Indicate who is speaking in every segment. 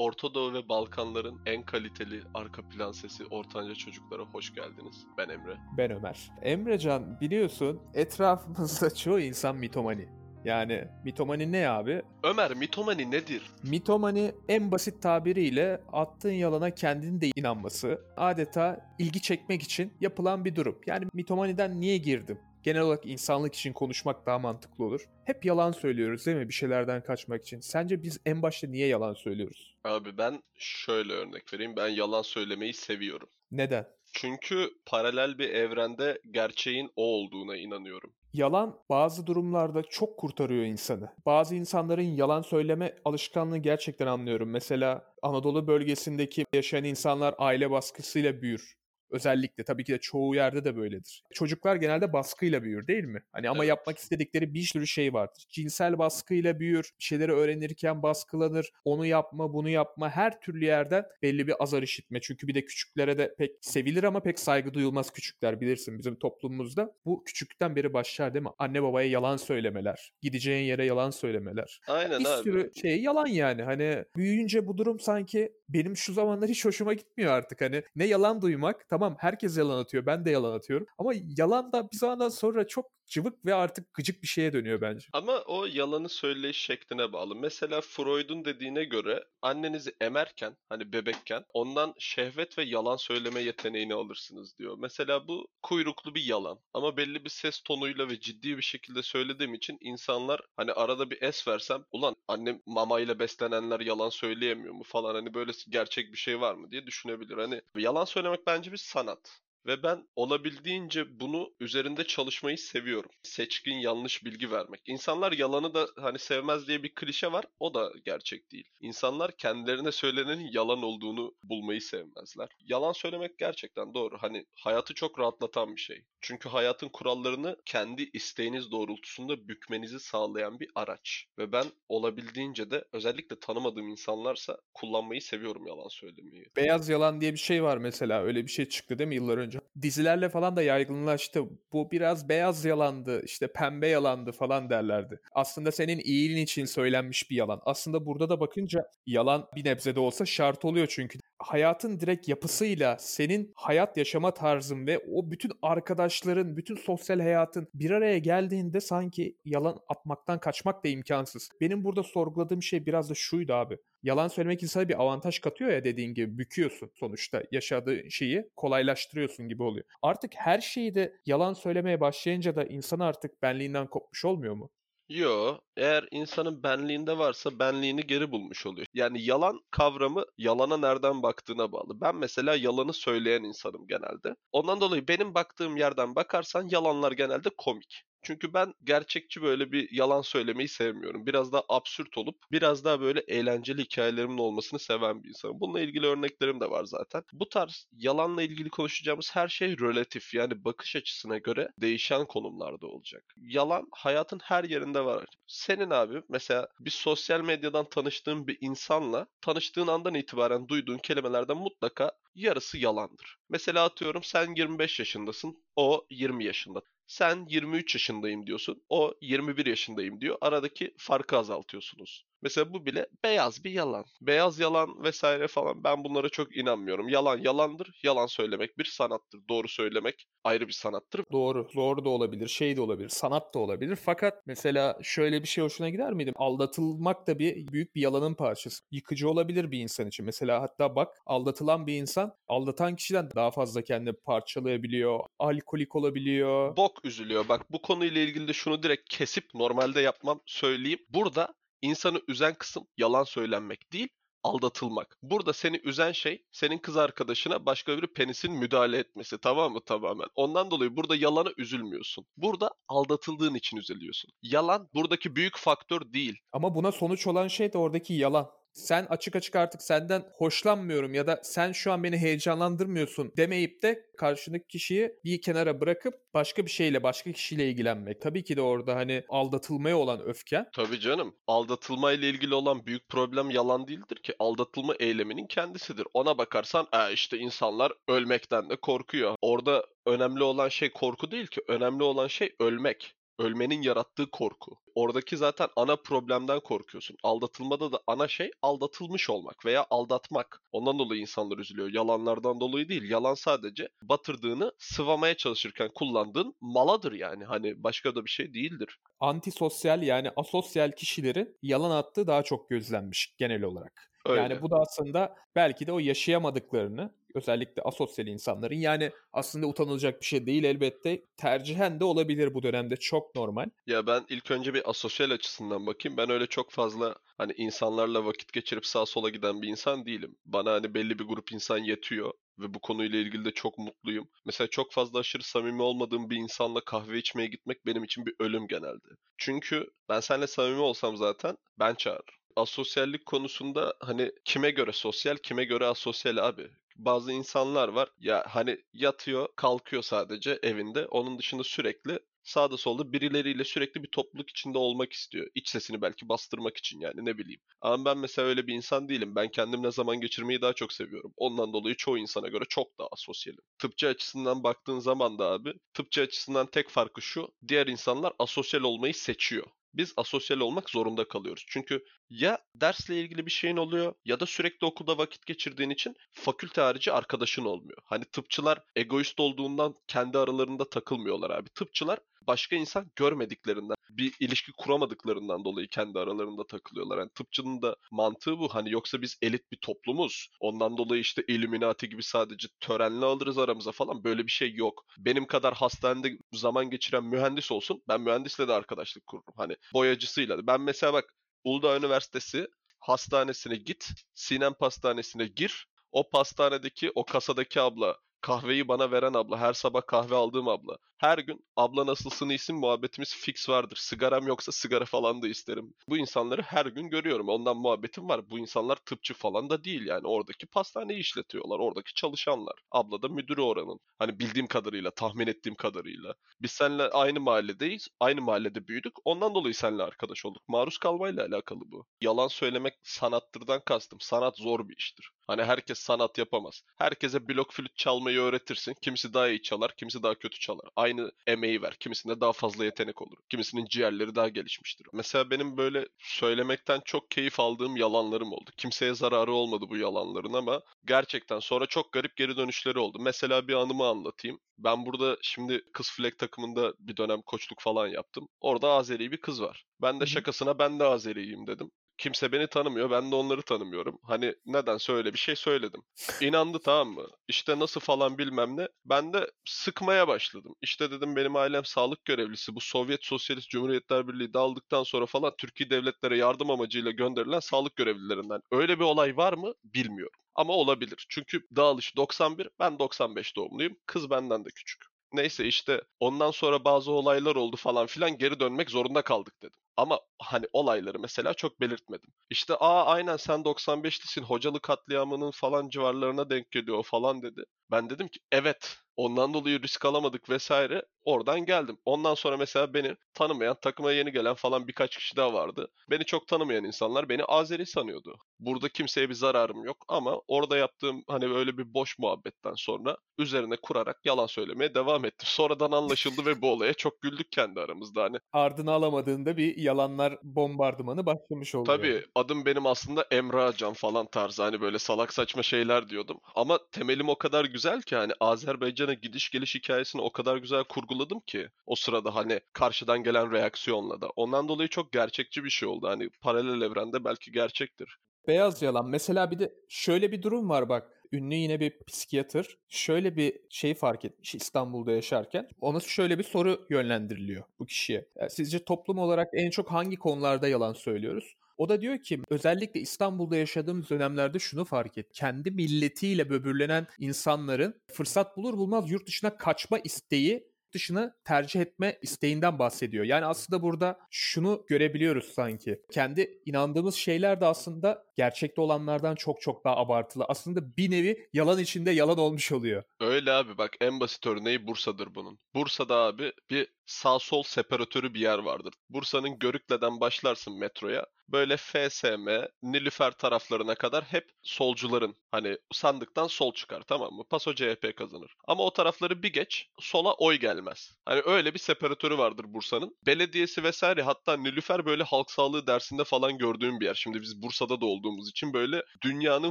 Speaker 1: Orta Doğu ve Balkanların en kaliteli arka plan sesi Ortanca Çocuklara hoş geldiniz. Ben Emre.
Speaker 2: Ben Ömer. Emrecan biliyorsun etrafımızda çoğu insan mitomani. Yani mitomani ne abi?
Speaker 1: Ömer mitomani nedir?
Speaker 2: Mitomani en basit tabiriyle attığın yalana kendin de inanması, adeta ilgi çekmek için yapılan bir durum. Yani mitomaniden niye girdim? Genel olarak insanlık için konuşmak daha mantıklı olur. Hep yalan söylüyoruz değil mi bir şeylerden kaçmak için? Sence biz en başta niye yalan söylüyoruz?
Speaker 1: Abi ben şöyle örnek vereyim. Ben yalan söylemeyi seviyorum.
Speaker 2: Neden?
Speaker 1: Çünkü paralel bir evrende gerçeğin o olduğuna inanıyorum.
Speaker 2: Yalan bazı durumlarda çok kurtarıyor insanı. Bazı insanların yalan söyleme alışkanlığı gerçekten anlıyorum. Mesela Anadolu bölgesindeki yaşayan insanlar aile baskısıyla büyür. Özellikle tabii ki de çoğu yerde de böyledir. Çocuklar genelde baskıyla büyür değil mi? Hani ama
Speaker 1: Evet.
Speaker 2: yapmak istedikleri bir sürü şey vardır. Cinsel baskıyla büyür, bir şeyleri öğrenirken baskılanır, onu yapma, bunu yapma, her türlü yerden belli bir azar işitme. Çünkü bir de küçüklere de pek sevilir ama pek saygı duyulmaz küçükler bilirsin bizim toplumumuzda. Bu küçükten beri başlar değil mi? Anne babaya yalan söylemeler, gideceğin yere yalan söylemeler.
Speaker 1: Aynen
Speaker 2: bir
Speaker 1: abi.
Speaker 2: sürü şey yalan yani. Hani büyüyünce bu durum sanki benim şu zamanlar hiç hoşuma gitmiyor artık. Hani ne yalan duymak. Tamam herkes yalan atıyor. Ben de yalan atıyorum. Ama yalan da bir zamandan sonra çok cıvık ve artık gıcık bir şeye dönüyor bence.
Speaker 1: Ama o yalanı söyleyiş şekline bağlı. Mesela Freud'un dediğine göre annenizi emerken hani bebekken ondan şehvet ve yalan söyleme yeteneğini alırsınız diyor. Mesela bu kuyruklu bir yalan ama belli bir ses tonuyla ve ciddi bir şekilde söylediğim için insanlar hani arada bir es versem ulan annem mamayla beslenenler yalan söyleyemiyor mu falan hani böyle gerçek bir şey var mı diye düşünebilir. Hani yalan söylemek bence bir sanat. Ve ben olabildiğince bunu üzerinde çalışmayı seviyorum. Seçkin yanlış bilgi vermek. İnsanlar yalanı da hani sevmez diye bir klişe var. O da gerçek değil. İnsanlar kendilerine söylenenin yalan olduğunu bulmayı sevmezler. Yalan söylemek gerçekten doğru. Hani hayatı çok rahatlatan bir şey. Çünkü hayatın kurallarını kendi isteğiniz doğrultusunda bükmenizi sağlayan bir araç. Ve ben olabildiğince de özellikle tanımadığım insanlarsa kullanmayı seviyorum yalan söylemeyi.
Speaker 2: Beyaz yalan diye bir şey var mesela. Öyle bir şey çıktı değil mi yıllar önce? Dizilerle falan da yaygınlaştı. Bu biraz beyaz yalandı, işte pembe yalandı falan derlerdi. Aslında senin iyiliğin için söylenmiş bir yalan. Aslında burada da bakınca yalan bir nebze de olsa şart oluyor çünkü hayatın direkt yapısıyla senin hayat yaşama tarzın ve o bütün arkadaşların, bütün sosyal hayatın bir araya geldiğinde sanki yalan atmaktan kaçmak da imkansız. Benim burada sorguladığım şey biraz da şuydu abi. Yalan söylemek insana bir avantaj katıyor ya dediğin gibi büküyorsun sonuçta yaşadığı şeyi kolaylaştırıyorsun gibi oluyor. Artık her şeyi de yalan söylemeye başlayınca da insan artık benliğinden kopmuş olmuyor mu?
Speaker 1: Yo, eğer insanın benliğinde varsa benliğini geri bulmuş oluyor. Yani yalan kavramı yalana nereden baktığına bağlı. Ben mesela yalanı söyleyen insanım genelde. Ondan dolayı benim baktığım yerden bakarsan yalanlar genelde komik. Çünkü ben gerçekçi böyle bir yalan söylemeyi sevmiyorum. Biraz daha absürt olup biraz daha böyle eğlenceli hikayelerimin olmasını seven bir insanım. Bununla ilgili örneklerim de var zaten. Bu tarz yalanla ilgili konuşacağımız her şey relatif yani bakış açısına göre değişen konumlarda olacak. Yalan hayatın her yerinde var. Senin abi mesela bir sosyal medyadan tanıştığın bir insanla tanıştığın andan itibaren duyduğun kelimelerden mutlaka yarısı yalandır. Mesela atıyorum sen 25 yaşındasın, o 20 yaşında. Sen 23 yaşındayım diyorsun. O 21 yaşındayım diyor. Aradaki farkı azaltıyorsunuz. Mesela bu bile beyaz bir yalan. Beyaz yalan vesaire falan ben bunlara çok inanmıyorum. Yalan yalandır. Yalan söylemek bir sanattır. Doğru söylemek ayrı bir sanattır.
Speaker 2: Doğru. Doğru da olabilir. Şey de olabilir. Sanat da olabilir. Fakat mesela şöyle bir şey hoşuna gider miydi? Aldatılmak da bir büyük bir yalanın parçası. Yıkıcı olabilir bir insan için. Mesela hatta bak aldatılan bir insan aldatan kişiden daha fazla kendini parçalayabiliyor. Alkolik olabiliyor.
Speaker 1: Bok üzülüyor. Bak bu konuyla ilgili de şunu direkt kesip normalde yapmam söyleyeyim. Burada insanı üzen kısım yalan söylenmek değil, aldatılmak. Burada seni üzen şey senin kız arkadaşına başka bir penisin müdahale etmesi tamam mı tamamen. Ondan dolayı burada yalana üzülmüyorsun. Burada aldatıldığın için üzülüyorsun. Yalan buradaki büyük faktör değil.
Speaker 2: Ama buna sonuç olan şey de oradaki yalan. Sen açık açık artık senden hoşlanmıyorum ya da sen şu an beni heyecanlandırmıyorsun demeyip de karşındaki kişiyi bir kenara bırakıp başka bir şeyle, başka kişiyle ilgilenmek. Tabii ki de orada hani aldatılmaya olan öfken.
Speaker 1: Tabii canım. Aldatılma ile ilgili olan büyük problem yalan değildir ki. Aldatılma eyleminin kendisidir. Ona bakarsan e işte insanlar ölmekten de korkuyor. Orada önemli olan şey korku değil ki. Önemli olan şey ölmek. Ölmenin yarattığı korku. Oradaki zaten ana problemden korkuyorsun. Aldatılmada da ana şey aldatılmış olmak veya aldatmak. Ondan dolayı insanlar üzülüyor. Yalanlardan dolayı değil. Yalan sadece batırdığını sıvamaya çalışırken kullandığın maladır yani. Hani başka da bir şey değildir.
Speaker 2: Antisosyal yani asosyal kişilerin yalan attığı daha çok gözlenmiş genel olarak.
Speaker 1: Öyle.
Speaker 2: Yani bu da aslında belki de o yaşayamadıklarını özellikle asosyal insanların yani aslında utanılacak bir şey değil elbette tercihen de olabilir bu dönemde çok normal.
Speaker 1: Ya ben ilk önce bir asosyal açısından bakayım. Ben öyle çok fazla hani insanlarla vakit geçirip sağa sola giden bir insan değilim. Bana hani belli bir grup insan yetiyor ve bu konuyla ilgili de çok mutluyum. Mesela çok fazla aşırı samimi olmadığım bir insanla kahve içmeye gitmek benim için bir ölüm genelde. Çünkü ben seninle samimi olsam zaten ben çağırırım asosyallik konusunda hani kime göre sosyal, kime göre asosyal abi. Bazı insanlar var ya hani yatıyor, kalkıyor sadece evinde. Onun dışında sürekli sağda solda birileriyle sürekli bir topluluk içinde olmak istiyor. İç sesini belki bastırmak için yani ne bileyim. Ama ben mesela öyle bir insan değilim. Ben kendimle zaman geçirmeyi daha çok seviyorum. Ondan dolayı çoğu insana göre çok daha asosyalim. Tıpçı açısından baktığın zaman da abi tıpçı açısından tek farkı şu. Diğer insanlar asosyal olmayı seçiyor biz asosyal olmak zorunda kalıyoruz. Çünkü ya dersle ilgili bir şeyin oluyor ya da sürekli okulda vakit geçirdiğin için fakülte harici arkadaşın olmuyor. Hani tıpçılar egoist olduğundan kendi aralarında takılmıyorlar abi. Tıpçılar başka insan görmediklerinden, bir ilişki kuramadıklarından dolayı kendi aralarında takılıyorlar. Yani tıpçının da mantığı bu. Hani yoksa biz elit bir toplumuz. Ondan dolayı işte Illuminati gibi sadece törenli alırız aramıza falan. Böyle bir şey yok. Benim kadar hastanede zaman geçiren mühendis olsun. Ben mühendisle de arkadaşlık kururum. Hani boyacısıyla. Ben mesela bak Uludağ Üniversitesi hastanesine git. Sinem Pastanesi'ne gir. O pastanedeki o kasadaki abla kahveyi bana veren abla, her sabah kahve aldığım abla. Her gün abla nasılsın isim muhabbetimiz fix vardır. Sigaram yoksa sigara falan da isterim. Bu insanları her gün görüyorum. Ondan muhabbetim var. Bu insanlar tıpçı falan da değil yani. Oradaki pastaneyi işletiyorlar. Oradaki çalışanlar. Abla da müdürü oranın. Hani bildiğim kadarıyla, tahmin ettiğim kadarıyla. Biz seninle aynı mahalledeyiz. Aynı mahallede büyüdük. Ondan dolayı seninle arkadaş olduk. Maruz kalmayla alakalı bu. Yalan söylemek sanattırdan kastım. Sanat zor bir iştir. Hani herkes sanat yapamaz. Herkese blok flüt çalmayı öğretirsin. Kimisi daha iyi çalar, kimisi daha kötü çalar. Aynı emeği ver. Kimisinde daha fazla yetenek olur. Kimisinin ciğerleri daha gelişmiştir. Mesela benim böyle söylemekten çok keyif aldığım yalanlarım oldu. Kimseye zararı olmadı bu yalanların ama gerçekten sonra çok garip geri dönüşleri oldu. Mesela bir anımı anlatayım. Ben burada şimdi kız flag takımında bir dönem koçluk falan yaptım. Orada Azeri bir kız var. Ben de şakasına ben de Azeriyim dedim. Kimse beni tanımıyor. Ben de onları tanımıyorum. Hani nedense öyle bir şey söyledim. İnandı tamam mı? İşte nasıl falan bilmem ne. Ben de sıkmaya başladım. İşte dedim benim ailem sağlık görevlisi. Bu Sovyet Sosyalist Cumhuriyetler Birliği dağıldıktan sonra falan Türkiye devletlere yardım amacıyla gönderilen sağlık görevlilerinden. Öyle bir olay var mı? Bilmiyorum. Ama olabilir. Çünkü dağılış 91, ben 95 doğumluyum. Kız benden de küçük. Neyse işte ondan sonra bazı olaylar oldu falan filan geri dönmek zorunda kaldık dedim. Ama hani olayları mesela çok belirtmedim. İşte aa aynen sen 95'lisin hocalı katliamının falan civarlarına denk geliyor falan dedi. Ben dedim ki evet ondan dolayı risk alamadık vesaire oradan geldim. Ondan sonra mesela beni tanımayan takıma yeni gelen falan birkaç kişi daha vardı. Beni çok tanımayan insanlar beni Azeri sanıyordu. Burada kimseye bir zararım yok ama orada yaptığım hani böyle bir boş muhabbetten sonra üzerine kurarak yalan söylemeye devam ettim. Sonradan anlaşıldı ve bu olaya çok güldük kendi aramızda hani.
Speaker 2: Ardını alamadığında bir yalanlar bombardımanı başlamış oldu.
Speaker 1: Tabii adım benim aslında Emre Can falan tarzı hani böyle salak saçma şeyler diyordum. Ama temelim o kadar güzel ki hani Azerbaycan'a gidiş geliş hikayesini o kadar güzel kurguladım ki o sırada hani karşıdan gelen reaksiyonla da. Ondan dolayı çok gerçekçi bir şey oldu. Hani paralel evrende belki gerçektir.
Speaker 2: Beyaz yalan. Mesela bir de şöyle bir durum var bak. Ünlü yine bir psikiyatır şöyle bir şey fark etmiş İstanbul'da yaşarken. Ona şöyle bir soru yönlendiriliyor bu kişiye. Yani sizce toplum olarak en çok hangi konularda yalan söylüyoruz? O da diyor ki özellikle İstanbul'da yaşadığımız dönemlerde şunu fark et. Kendi milletiyle böbürlenen insanların fırsat bulur bulmaz yurt dışına kaçma isteği dışını tercih etme isteğinden bahsediyor. Yani aslında burada şunu görebiliyoruz sanki. Kendi inandığımız şeyler de aslında gerçekte olanlardan çok çok daha abartılı. Aslında bir nevi yalan içinde yalan olmuş oluyor.
Speaker 1: Öyle abi bak en basit örneği Bursa'dır bunun. Bursa'da abi bir sağ sol separatörü bir yer vardır. Bursa'nın Görükle'den başlarsın metroya. Böyle FSM, Nilüfer taraflarına kadar hep solcuların hani sandıktan sol çıkar tamam mı? Paso CHP kazanır. Ama o tarafları bir geç sola oy gelmez. Hani öyle bir separatörü vardır Bursa'nın. Belediyesi vesaire hatta Nilüfer böyle halk sağlığı dersinde falan gördüğüm bir yer. Şimdi biz Bursa'da da olduğumuz için böyle dünyanın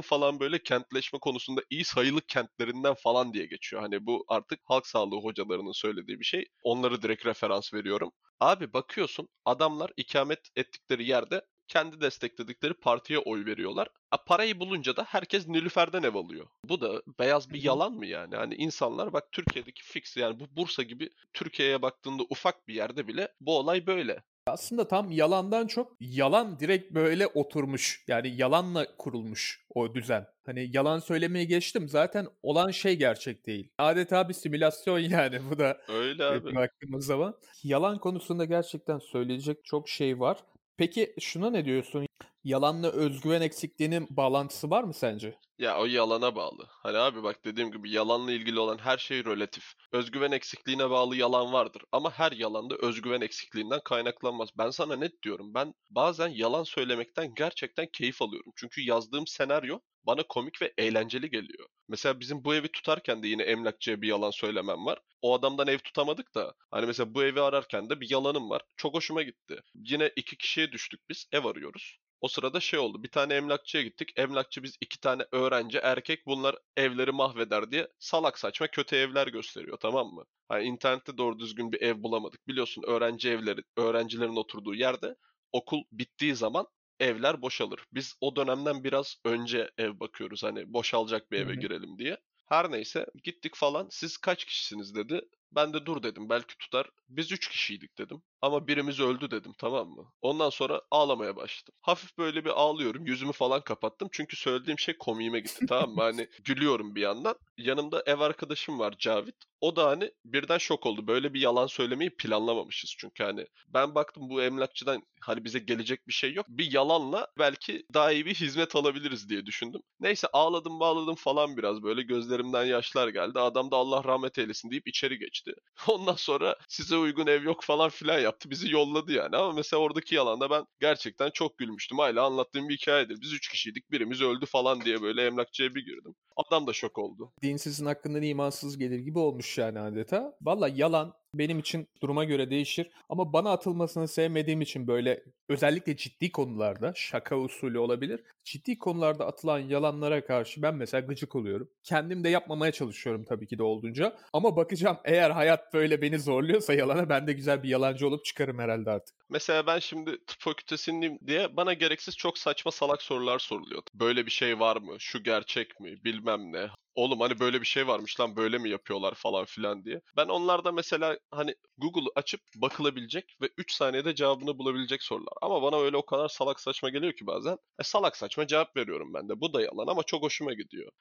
Speaker 1: falan böyle kentleşme konusunda iyi sayılı kentlerinden falan diye geçiyor. Hani bu artık halk sağlığı hocalarının söylediği bir şey. Onları direkt referans veriyorum. Abi bakıyorsun adamlar ikamet ettikleri yerde kendi destekledikleri partiye oy veriyorlar. A, parayı bulunca da herkes Nilüfer'den ev alıyor. Bu da beyaz bir yalan mı yani? Hani insanlar bak Türkiye'deki fix yani bu Bursa gibi Türkiye'ye baktığında ufak bir yerde bile bu olay böyle.
Speaker 2: Aslında tam yalandan çok yalan direkt böyle oturmuş. Yani yalanla kurulmuş o düzen. Hani yalan söylemeye geçtim zaten olan şey gerçek değil. Adeta bir simülasyon yani bu da.
Speaker 1: Öyle abi.
Speaker 2: Baktığımız zaman. Yalan konusunda gerçekten söyleyecek çok şey var. Peki şuna ne diyorsun? Yalanla özgüven eksikliğinin bağlantısı var mı sence?
Speaker 1: Ya o yalana bağlı. Hani abi bak dediğim gibi yalanla ilgili olan her şey relatif. Özgüven eksikliğine bağlı yalan vardır. Ama her yalan da özgüven eksikliğinden kaynaklanmaz. Ben sana net diyorum. Ben bazen yalan söylemekten gerçekten keyif alıyorum. Çünkü yazdığım senaryo bana komik ve eğlenceli geliyor. Mesela bizim bu evi tutarken de yine emlakçıya bir yalan söylemem var. O adamdan ev tutamadık da hani mesela bu evi ararken de bir yalanım var. Çok hoşuma gitti. Yine iki kişiye düştük biz. Ev arıyoruz. O sırada şey oldu. Bir tane emlakçıya gittik. Emlakçı biz iki tane öğrenci erkek bunlar evleri mahveder diye salak saçma kötü evler gösteriyor tamam mı? Hani internette doğru düzgün bir ev bulamadık. Biliyorsun öğrenci evleri, öğrencilerin oturduğu yerde okul bittiği zaman evler boşalır. Biz o dönemden biraz önce ev bakıyoruz hani boşalacak bir eve girelim diye. Her neyse gittik falan. Siz kaç kişisiniz dedi. Ben de dur dedim belki tutar. Biz üç kişiydik dedim. Ama birimiz öldü dedim tamam mı? Ondan sonra ağlamaya başladım. Hafif böyle bir ağlıyorum. Yüzümü falan kapattım. Çünkü söylediğim şey komiğime gitti tamam mı? Hani gülüyorum bir yandan. Yanımda ev arkadaşım var Cavit. O da hani birden şok oldu. Böyle bir yalan söylemeyi planlamamışız çünkü hani. Ben baktım bu emlakçıdan hani bize gelecek bir şey yok. Bir yalanla belki daha iyi bir hizmet alabiliriz diye düşündüm. Neyse ağladım bağladım falan biraz böyle gözlerimden yaşlar geldi. Adam da Allah rahmet eylesin deyip içeri geçti. Ondan sonra size uygun ev yok falan filan yaptı. Bizi yolladı yani. Ama mesela oradaki yalanda ben gerçekten çok gülmüştüm. Hala anlattığım bir hikayedir. Biz üç kişiydik. Birimiz öldü falan diye böyle emlakçıya bir girdim. Adam da şok oldu.
Speaker 2: Dinsizin hakkından imansız gelir gibi olmuş yani adeta. Valla yalan benim için duruma göre değişir. Ama bana atılmasını sevmediğim için böyle özellikle ciddi konularda şaka usulü olabilir. Ciddi konularda atılan yalanlara karşı ben mesela gıcık oluyorum. Kendim de yapmamaya çalışıyorum tabii ki de olduğunca. Ama bakacağım eğer hayat böyle beni zorluyorsa yalana ben de güzel bir yalancı olup çıkarım herhalde artık.
Speaker 1: Mesela ben şimdi tıp fakültesindeyim diye bana gereksiz çok saçma salak sorular soruluyor. Böyle bir şey var mı? Şu gerçek mi? Bilmem ne. Oğlum hani böyle bir şey varmış lan böyle mi yapıyorlar falan filan diye. Ben onlarda mesela hani Google açıp bakılabilecek ve 3 saniyede cevabını bulabilecek sorular. Ama bana öyle o kadar salak saçma geliyor ki bazen. E salak saçma cevap veriyorum ben de. Bu da yalan ama çok hoşuma gidiyor.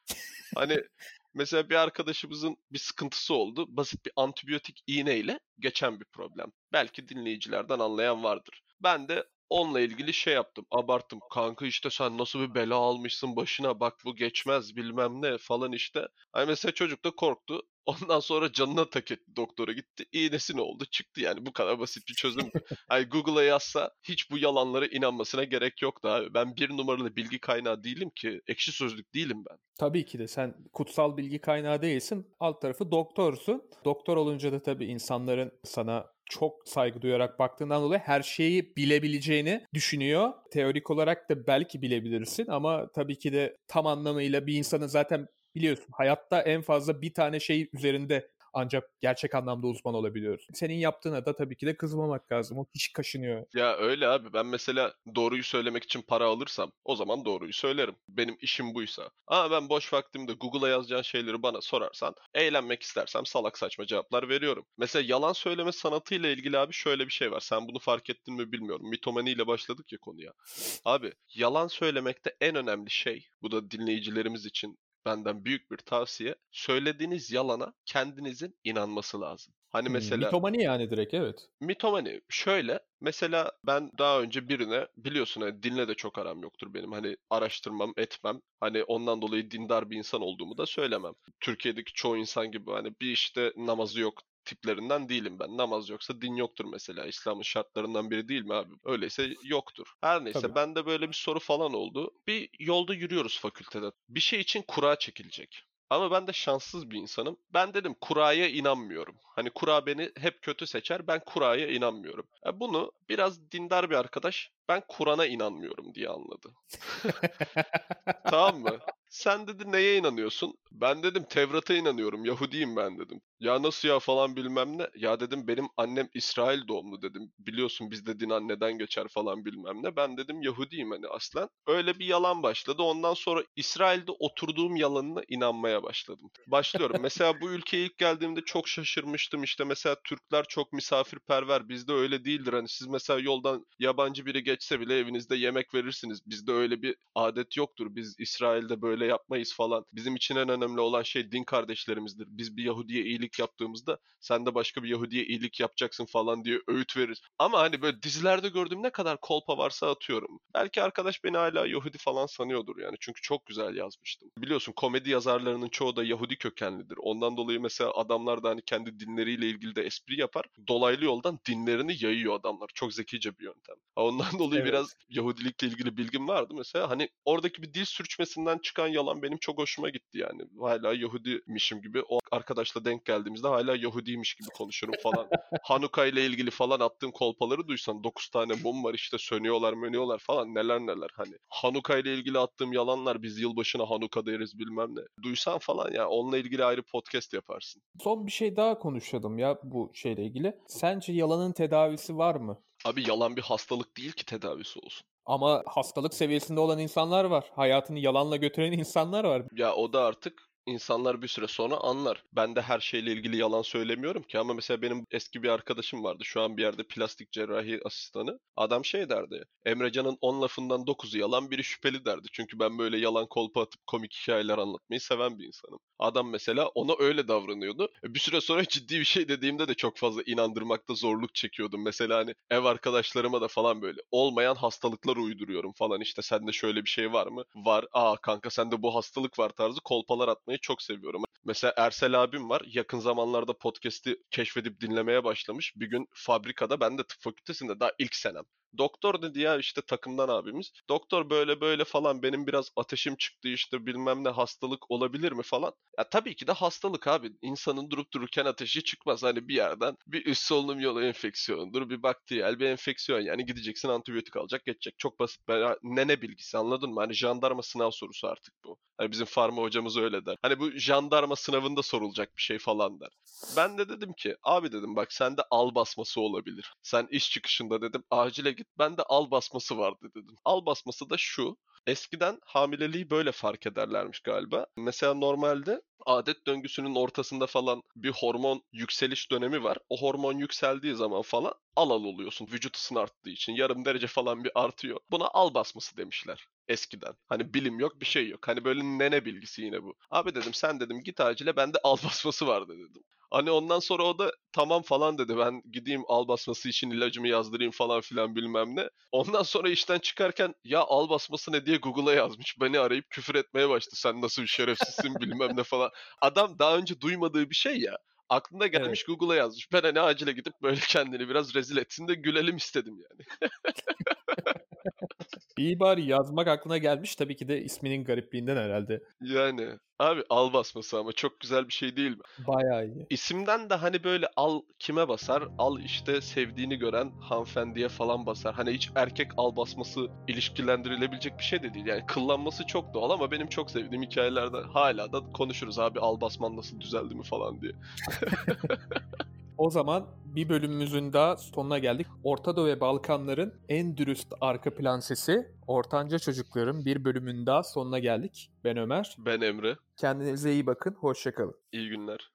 Speaker 1: Hani mesela bir arkadaşımızın bir sıkıntısı oldu. Basit bir antibiyotik iğneyle geçen bir problem. Belki dinleyicilerden anlayan vardır. Ben de onunla ilgili şey yaptım. Abarttım. Kanka işte sen nasıl bir bela almışsın başına bak bu geçmez bilmem ne falan işte. Hani mesela çocuk da korktu. Ondan sonra canına tak etti doktora gitti. İğnesi ne oldu? Çıktı yani bu kadar basit bir çözüm. hani Google'a yazsa hiç bu yalanlara inanmasına gerek yoktu abi. Ben bir numaralı bilgi kaynağı değilim ki. Ekşi sözlük değilim ben.
Speaker 2: Tabii ki de sen kutsal bilgi kaynağı değilsin. Alt tarafı doktorsun. Doktor olunca da tabii insanların sana çok saygı duyarak baktığından dolayı her şeyi bilebileceğini düşünüyor. Teorik olarak da belki bilebilirsin ama tabii ki de tam anlamıyla bir insanın zaten biliyorsun hayatta en fazla bir tane şey üzerinde ancak gerçek anlamda uzman olabiliyoruz. Senin yaptığına da tabii ki de kızmamak lazım. O kişi kaşınıyor.
Speaker 1: Ya öyle abi. Ben mesela doğruyu söylemek için para alırsam o zaman doğruyu söylerim. Benim işim buysa. Ama ben boş vaktimde Google'a yazacağın şeyleri bana sorarsan eğlenmek istersem salak saçma cevaplar veriyorum. Mesela yalan söyleme sanatıyla ilgili abi şöyle bir şey var. Sen bunu fark ettin mi bilmiyorum. Mitomani ile başladık ya konuya. Abi yalan söylemekte en önemli şey bu da dinleyicilerimiz için benden büyük bir tavsiye. Söylediğiniz yalana kendinizin inanması lazım. Hani mesela
Speaker 2: mitomani yani direkt evet.
Speaker 1: mitomani şöyle mesela ben daha önce birine biliyorsun hani dinle de çok aram yoktur benim. Hani araştırmam etmem. Hani ondan dolayı dindar bir insan olduğumu da söylemem. Türkiye'deki çoğu insan gibi hani bir işte namazı yok tiplerinden değilim ben. Namaz yoksa din yoktur mesela. İslam'ın şartlarından biri değil mi abi? Öyleyse yoktur. Her neyse
Speaker 2: Tabii.
Speaker 1: bende böyle bir soru falan oldu. Bir yolda yürüyoruz fakültede. Bir şey için kura çekilecek. Ama ben de şanssız bir insanım. Ben dedim kuraya inanmıyorum. Hani kura beni hep kötü seçer. Ben kuraya inanmıyorum. E bunu biraz dindar bir arkadaş ben Kur'an'a inanmıyorum diye anladı. tamam mı? Sen dedi neye inanıyorsun? Ben dedim Tevrat'a inanıyorum. Yahudiyim ben dedim. Ya nasıl ya falan bilmem ne. Ya dedim benim annem İsrail doğumlu dedim. Biliyorsun bizde din anneden geçer falan bilmem ne. Ben dedim Yahudiyim hani aslen. Öyle bir yalan başladı. Ondan sonra İsrail'de oturduğum yalanına inanmaya başladım. Başlıyorum. mesela bu ülkeye ilk geldiğimde çok şaşırmıştım. İşte mesela Türkler çok misafirperver. Bizde öyle değildir. Hani siz mesela yoldan yabancı biri geçse bile evinizde yemek verirsiniz. Bizde öyle bir adet yoktur. Biz İsrail'de böyle yapmayız falan. Bizim için en önemli olan şey din kardeşlerimizdir. Biz bir Yahudi'ye iyilik yaptığımızda sen de başka bir Yahudi'ye iyilik yapacaksın falan diye öğüt verir. Ama hani böyle dizilerde gördüğüm ne kadar kolpa varsa atıyorum. Belki arkadaş beni hala Yahudi falan sanıyordur yani. Çünkü çok güzel yazmıştım. Biliyorsun komedi yazarlarının çoğu da Yahudi kökenlidir. Ondan dolayı mesela adamlar da hani kendi dinleriyle ilgili de espri yapar. Dolaylı yoldan dinlerini yayıyor adamlar. Çok zekice bir yöntem. Ondan dolayı
Speaker 2: Evet.
Speaker 1: biraz Yahudilikle ilgili bilgim vardı mesela. Hani oradaki bir dil sürçmesinden çıkan yalan benim çok hoşuma gitti yani. Hala Yahudiymişim gibi o arkadaşla denk geldiğimizde hala Yahudiymiş gibi konuşurum falan. Hanuka ile ilgili falan attığım kolpaları duysan 9 tane mum var işte sönüyorlar mönüyorlar falan neler neler hani. Hanuka ile ilgili attığım yalanlar biz yılbaşına Hanuka deriz bilmem ne. Duysan falan ya onunla ilgili ayrı podcast yaparsın.
Speaker 2: Son bir şey daha konuşalım ya bu şeyle ilgili. Sence yalanın tedavisi var mı?
Speaker 1: Abi yalan bir hastalık değil ki tedavisi olsun.
Speaker 2: Ama hastalık seviyesinde olan insanlar var. Hayatını yalanla götüren insanlar var.
Speaker 1: Ya o da artık insanlar bir süre sonra anlar. Ben de her şeyle ilgili yalan söylemiyorum ki ama mesela benim eski bir arkadaşım vardı. Şu an bir yerde plastik cerrahi asistanı. Adam şey derdi. Emrecan'ın 10 lafından 9'u yalan, biri şüpheli derdi. Çünkü ben böyle yalan kolpa atıp komik hikayeler anlatmayı seven bir insanım. Adam mesela ona öyle davranıyordu. E, Bir süre sonra ciddi bir şey dediğimde de çok fazla inandırmakta zorluk çekiyordum. Mesela hani ev arkadaşlarıma da falan böyle olmayan hastalıklar uyduruyorum falan işte sende şöyle bir şey var mı? Var. Aa kanka sende bu hastalık var tarzı kolpalar atmayı çok seviyorum. Mesela Ersel abim var. Yakın zamanlarda podcast'i keşfedip dinlemeye başlamış. Bir gün fabrikada ben de tıp fakültesinde daha ilk senem. Doktor dedi ya işte takımdan abimiz. Doktor böyle böyle falan benim biraz ateşim çıktı işte bilmem ne hastalık olabilir mi falan. Ya tabii ki de hastalık abi. İnsanın durup dururken ateşi çıkmaz. Hani bir yerden bir üst solunum yolu enfeksiyondur, bir bakteriyel bir enfeksiyon. Yani gideceksin antibiyotik alacak geçecek. Çok basit. Ben, nene bilgisi anladın mı? Hani jandarma sınav sorusu artık bu. Hani bizim farma hocamız öyle der. Hani bu jandarma sınavında sorulacak bir şey falan der. Ben de dedim ki abi dedim bak sende al basması olabilir. Sen iş çıkışında dedim acile git bende al basması vardı dedim. Al basması da şu. Eskiden hamileliği böyle fark ederlermiş galiba. Mesela normalde adet döngüsünün ortasında falan bir hormon yükseliş dönemi var. O hormon yükseldiği zaman falan al al oluyorsun. Vücut ısın arttığı için yarım derece falan bir artıyor. Buna al basması demişler eskiden. Hani bilim yok bir şey yok. Hani böyle nene bilgisi yine bu. Abi dedim sen dedim git acile bende al basması vardı dedim. Hani ondan sonra o da tamam falan dedi. Ben gideyim al basması için ilacımı yazdırayım falan filan bilmem ne. Ondan sonra işten çıkarken ya al basması ne diye Google'a yazmış. Beni arayıp küfür etmeye başladı. Sen nasıl bir şerefsizsin bilmem ne falan. Adam daha önce duymadığı bir şey ya. Aklına gelmiş Google'a yazmış. Ben hani acile gidip böyle kendini biraz rezil etsin de gülelim istedim yani.
Speaker 2: İyi bari yazmak aklına gelmiş. Tabii ki de isminin garipliğinden herhalde.
Speaker 1: Yani abi al basması ama çok güzel bir şey değil mi?
Speaker 2: Bayağı iyi.
Speaker 1: İsimden de hani böyle al kime basar? Al işte sevdiğini gören hanımefendiye falan basar. Hani hiç erkek al basması ilişkilendirilebilecek bir şey de değil. Yani kıllanması çok doğal ama benim çok sevdiğim hikayelerde hala da konuşuruz abi al basman nasıl düzeldi mi falan diye.
Speaker 2: O zaman bir bölümümüzün daha sonuna geldik. Orta Doğu ve Balkanların en dürüst arka plan sesi Ortanca Çocukların bir bölümün daha sonuna geldik. Ben Ömer.
Speaker 1: Ben Emre.
Speaker 2: Kendinize iyi bakın. Hoşçakalın.
Speaker 1: İyi günler.